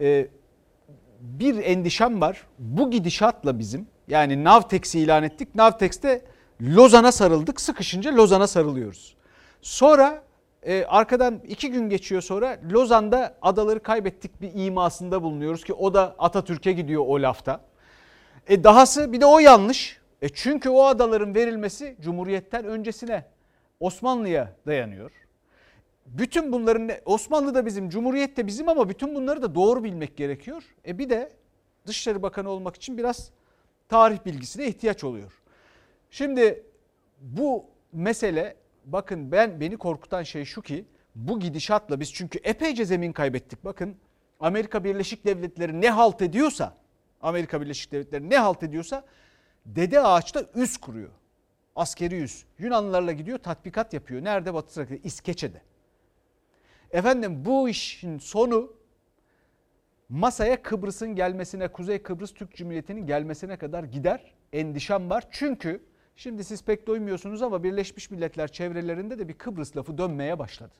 e, bir endişem var. Bu gidişatla bizim yani Navtex'i ilan ettik. Navtex'te Lozan'a sarıldık. Sıkışınca Lozan'a sarılıyoruz. Sonra e, arkadan iki gün geçiyor sonra Lozan'da adaları kaybettik bir imasında bulunuyoruz ki o da Atatürk'e gidiyor o lafta. E dahası bir de o yanlış. E çünkü o adaların verilmesi Cumhuriyet'ten öncesine Osmanlı'ya dayanıyor. Bütün bunların Osmanlı da bizim, Cumhuriyet de bizim ama bütün bunları da doğru bilmek gerekiyor. E bir de Dışişleri Bakanı olmak için biraz tarih bilgisine ihtiyaç oluyor. Şimdi bu mesele bakın ben beni korkutan şey şu ki bu gidişatla biz çünkü epeyce zemin kaybettik. Bakın Amerika Birleşik Devletleri ne halt ediyorsa Amerika Birleşik Devletleri ne halt ediyorsa Dede Ağaç'ta üs kuruyor. Askeri üs. Yunanlılarla gidiyor tatbikat yapıyor. Nerede? Batı Trakya'da, İskeçe'de. Efendim bu işin sonu masaya Kıbrıs'ın gelmesine, Kuzey Kıbrıs Türk Cumhuriyeti'nin gelmesine kadar gider. Endişem var. Çünkü şimdi siz pek duymuyorsunuz ama Birleşmiş Milletler çevrelerinde de bir Kıbrıs lafı dönmeye başladı.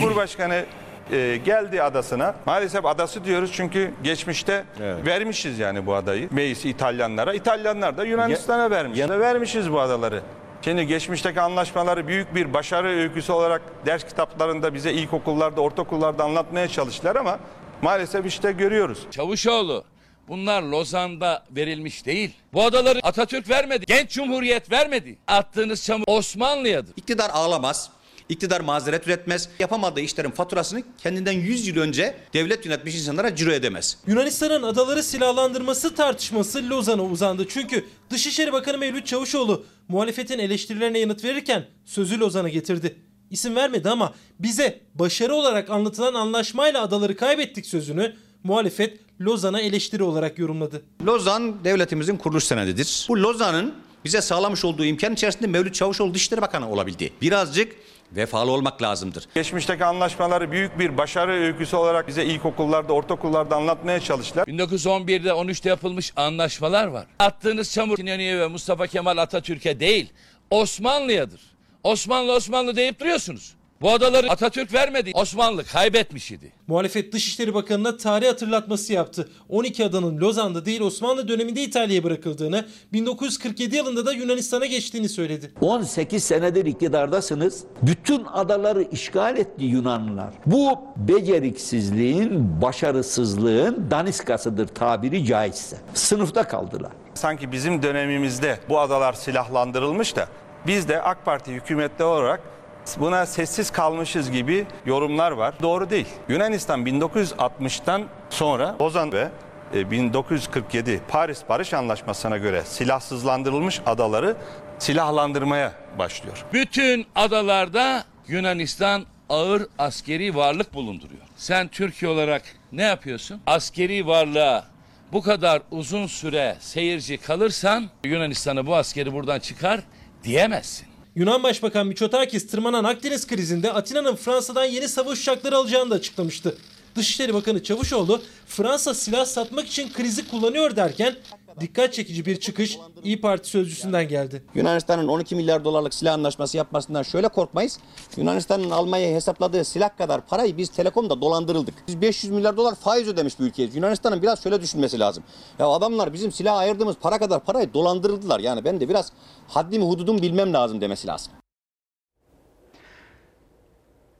Cumhurbaşkanı e, geldi adasına. Maalesef adası diyoruz çünkü geçmişte vermişiz yani bu adayı. Meclis İtalyanlara. İtalyanlar da Yunanistan'a vermiş. Vermişiz bu adaları. Şimdi geçmişteki anlaşmaları büyük bir başarı öyküsü olarak ders kitaplarında bize ilkokullarda, ortaokullarda anlatmaya çalıştılar ama maalesef işte görüyoruz. Çavuşoğlu bunlar Lozan'da verilmiş değil. Bu adaları Atatürk vermedi. Genç Cumhuriyet vermedi. Attığınız çamur Osmanlı'yadır. İktidar ağlamaz. İktidar mazeret üretmez. Yapamadığı işlerin faturasını kendinden 100 yıl önce devlet yönetmiş insanlara ciro edemez. Yunanistan'ın adaları silahlandırması tartışması Lozan'a uzandı. Çünkü Dışişleri Bakanı Mevlüt Çavuşoğlu muhalefetin eleştirilerine yanıt verirken sözü Lozan'a getirdi. İsim vermedi ama bize başarı olarak anlatılan anlaşmayla adaları kaybettik sözünü muhalefet Lozan'a eleştiri olarak yorumladı. Lozan devletimizin kuruluş senedidir. Bu Lozan'ın bize sağlamış olduğu imkan içerisinde Mevlüt Çavuşoğlu Dışişleri Bakanı olabildi. Birazcık vefalı olmak lazımdır. Geçmişteki anlaşmaları büyük bir başarı öyküsü olarak bize ilkokullarda, ortaokullarda anlatmaya çalıştılar. 1911'de 13'te yapılmış anlaşmalar var. Attığınız çamur İnönü'ye ve Mustafa Kemal Atatürk'e değil Osmanlı'yadır. Osmanlı Osmanlı deyip duruyorsunuz. Bu adaları Atatürk vermedi. Osmanlı kaybetmiş idi. Muhalefet Dışişleri Bakanı'na tarih hatırlatması yaptı. 12 adanın Lozan'da değil Osmanlı döneminde İtalya'ya bırakıldığını, 1947 yılında da Yunanistan'a geçtiğini söyledi. 18 senedir iktidardasınız. Bütün adaları işgal etti Yunanlılar. Bu beceriksizliğin, başarısızlığın daniskasıdır tabiri caizse. Sınıfta kaldılar. Sanki bizim dönemimizde bu adalar silahlandırılmış da biz de AK Parti hükümetli olarak buna sessiz kalmışız gibi yorumlar var. Doğru değil. Yunanistan 1960'tan sonra Lozan ve e, 1947 Paris Barış Anlaşması'na göre silahsızlandırılmış adaları silahlandırmaya başlıyor. Bütün adalarda Yunanistan ağır askeri varlık bulunduruyor. Sen Türkiye olarak ne yapıyorsun? Askeri varlığa bu kadar uzun süre seyirci kalırsan Yunanistan'ı bu askeri buradan çıkar diyemezsin. Yunan Başbakan Mitsotakis tırmanan Akdeniz krizinde Atina'nın Fransa'dan yeni savaş uçakları alacağını da açıklamıştı. Dışişleri Bakanı Çavuşoğlu Fransa silah satmak için krizi kullanıyor derken dikkat çekici bir çıkış İyi Parti sözcüsünden geldi. Yunanistan'ın 12 milyar dolarlık silah anlaşması yapmasından şöyle korkmayız. Yunanistan'ın Almanya'ya hesapladığı silah kadar parayı biz Telekom'da dolandırıldık. Biz 500 milyar dolar faiz ödemiş bir ülkeyiz. Yunanistan'ın biraz şöyle düşünmesi lazım. Ya adamlar bizim silah ayırdığımız para kadar parayı dolandırıldılar. Yani ben de biraz haddimi hududumu bilmem lazım demesi lazım.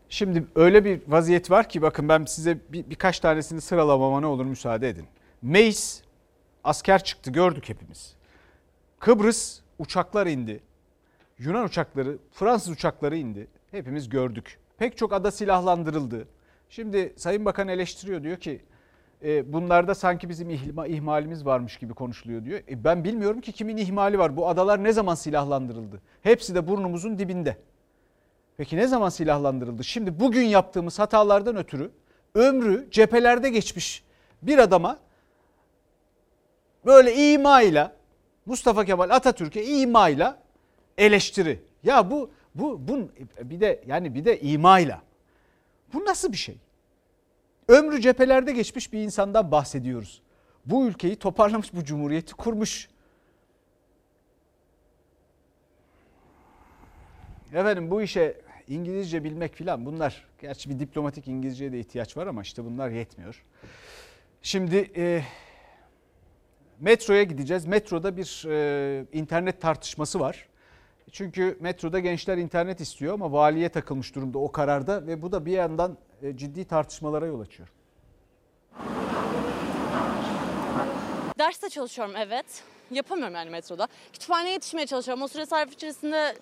Şimdi öyle bir vaziyet var ki bakın ben size bir, birkaç tanesini sıralamama ne olur müsaade edin. Meis asker çıktı gördük hepimiz. Kıbrıs uçaklar indi. Yunan uçakları, Fransız uçakları indi. Hepimiz gördük. Pek çok ada silahlandırıldı. Şimdi Sayın Bakan eleştiriyor diyor ki e, bunlarda sanki bizim ihma, ihmalimiz varmış gibi konuşuluyor diyor. E, ben bilmiyorum ki kimin ihmali var. Bu adalar ne zaman silahlandırıldı? Hepsi de burnumuzun dibinde. Peki ne zaman silahlandırıldı? Şimdi bugün yaptığımız hatalardan ötürü ömrü cephelerde geçmiş bir adama böyle imayla Mustafa Kemal Atatürk'e imayla eleştiri. Ya bu bu bu bir de yani bir de imayla. Bu nasıl bir şey? Ömrü cephelerde geçmiş bir insandan bahsediyoruz. Bu ülkeyi toparlamış, bu cumhuriyeti kurmuş. Efendim bu işe İngilizce bilmek filan bunlar gerçi bir diplomatik İngilizceye de ihtiyaç var ama işte bunlar yetmiyor. Şimdi e, metroya gideceğiz. Metroda bir e, internet tartışması var. Çünkü metroda gençler internet istiyor ama valiye takılmış durumda o kararda ve bu da bir yandan e, ciddi tartışmalara yol açıyor. Derste çalışıyorum evet. Yapamıyorum yani metroda. Kütüphaneye yetişmeye çalışıyorum. O süre sarf içerisinde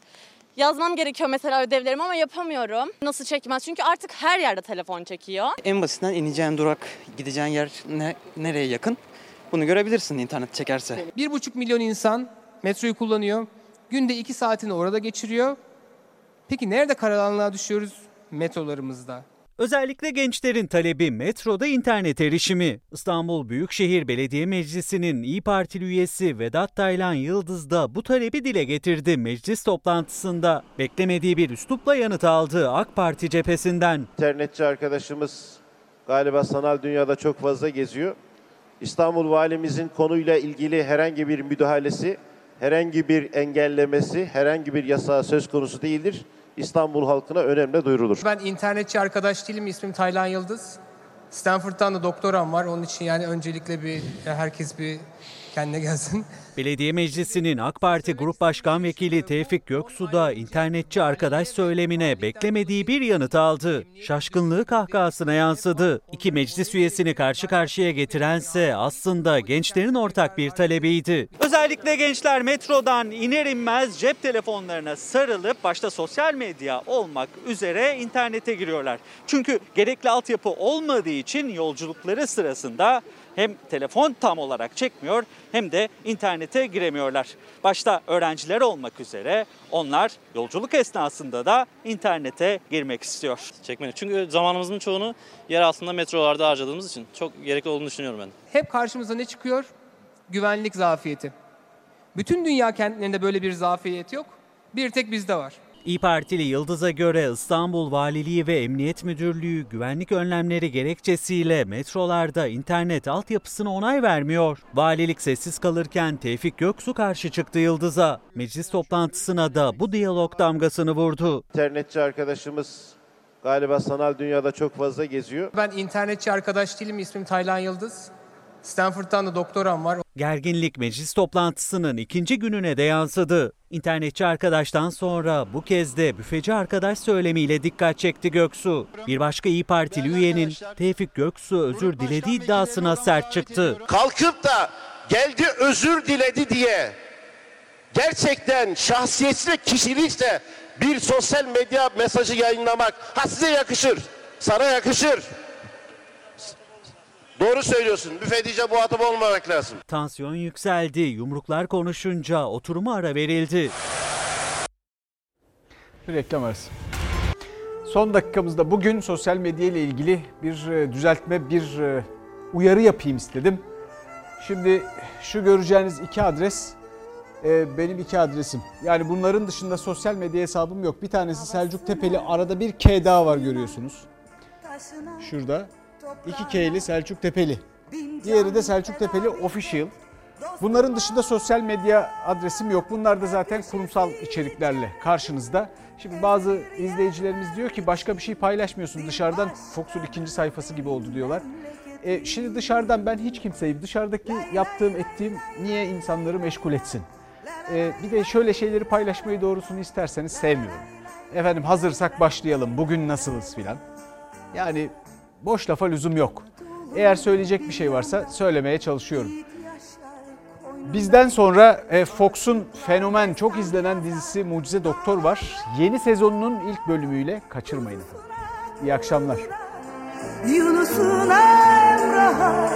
yazmam gerekiyor mesela ödevlerimi ama yapamıyorum. Nasıl çekmez? Çünkü artık her yerde telefon çekiyor. En basitinden ineceğin durak, gideceğin yer ne, nereye yakın? Bunu görebilirsin internet çekerse. Bir buçuk milyon insan metroyu kullanıyor. Günde iki saatini orada geçiriyor. Peki nerede karanlığa düşüyoruz? Metrolarımızda. Özellikle gençlerin talebi metroda internet erişimi. İstanbul Büyükşehir Belediye Meclisi'nin İyi Partili üyesi Vedat Taylan Yıldız da bu talebi dile getirdi meclis toplantısında. Beklemediği bir üslupla yanıt aldı AK Parti cephesinden. İnternetçi arkadaşımız galiba sanal dünyada çok fazla geziyor. İstanbul Valimizin konuyla ilgili herhangi bir müdahalesi, herhangi bir engellemesi, herhangi bir yasağı söz konusu değildir. İstanbul halkına önemli duyurulur. Ben internetçi arkadaş değilim. İsmim Taylan Yıldız. Stanford'dan da doktoram var. Onun için yani öncelikle bir herkes bir kendine gelsin. Belediye Meclisi'nin AK Parti Grup Başkan Vekili Tevfik Göksu da internetçi arkadaş söylemine beklemediği bir yanıt aldı. Şaşkınlığı kahkahasına yansıdı. İki meclis üyesini karşı karşıya getirense aslında gençlerin ortak bir talebiydi. Özellikle gençler metrodan iner inmez cep telefonlarına sarılıp başta sosyal medya olmak üzere internete giriyorlar. Çünkü gerekli altyapı olmadığı için yolculukları sırasında hem telefon tam olarak çekmiyor hem de internete giremiyorlar. Başta öğrenciler olmak üzere onlar yolculuk esnasında da internete girmek istiyor. Çekmeli. Çünkü zamanımızın çoğunu yer altında metrolarda harcadığımız için çok gerekli olduğunu düşünüyorum ben. Hep karşımıza ne çıkıyor? Güvenlik zafiyeti. Bütün dünya kentlerinde böyle bir zafiyet yok. Bir tek bizde var. İyi Partili Yıldız'a göre İstanbul Valiliği ve Emniyet Müdürlüğü güvenlik önlemleri gerekçesiyle metrolarda internet altyapısına onay vermiyor. Valilik sessiz kalırken Tevfik Göksu karşı çıktı Yıldız'a. Meclis toplantısına da bu diyalog damgasını vurdu. İnternetçi arkadaşımız galiba sanal dünyada çok fazla geziyor. Ben internetçi arkadaş değilim. İsmim Taylan Yıldız. Stanford'dan da doktoram var. Gerginlik meclis toplantısının ikinci gününe de yansıdı. İnternetçi arkadaştan sonra bu kez de büfeci arkadaş söylemiyle dikkat çekti Göksu. Bir başka İyi Partili üyenin Tevfik Göksu özür dilediği iddiasına sert çıktı. Kalkıp da geldi özür diledi diye gerçekten şahsiyetli kişilikle bir sosyal medya mesajı yayınlamak ha size yakışır, sana yakışır. Doğru söylüyorsun. Büfetice muhatap olmamak lazım. Tansiyon yükseldi. Yumruklar konuşunca oturuma ara verildi. Bir reklam arası. son dakikamızda bugün sosyal medya ile ilgili bir e, düzeltme, bir e, uyarı yapayım istedim. Şimdi şu göreceğiniz iki adres e, benim iki adresim. Yani bunların dışında sosyal medya hesabım yok. Bir tanesi Selçuk Tepeli arada bir K daha var görüyorsunuz. Şurada. 2 K'li Selçuk Tepeli. Diğeri de Selçuk Tepeli Official. Bunların dışında sosyal medya adresim yok. Bunlar da zaten kurumsal içeriklerle karşınızda. Şimdi bazı izleyicilerimiz diyor ki başka bir şey paylaşmıyorsun dışarıdan Fox'un ikinci sayfası gibi oldu diyorlar. E, şimdi dışarıdan ben hiç kimseyi dışarıdaki yaptığım ettiğim niye insanları meşgul etsin? E, bir de şöyle şeyleri paylaşmayı doğrusunu isterseniz sevmiyorum. Efendim hazırsak başlayalım bugün nasılız filan. Yani boş lafa lüzum yok. Eğer söyleyecek bir şey varsa söylemeye çalışıyorum. Bizden sonra e, Fox'un fenomen çok izlenen dizisi Mucize Doktor var. Yeni sezonunun ilk bölümüyle kaçırmayın efendim. İyi akşamlar. Yunus'un Emrah'a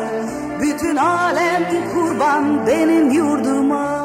Bütün alem kurban benim yurduma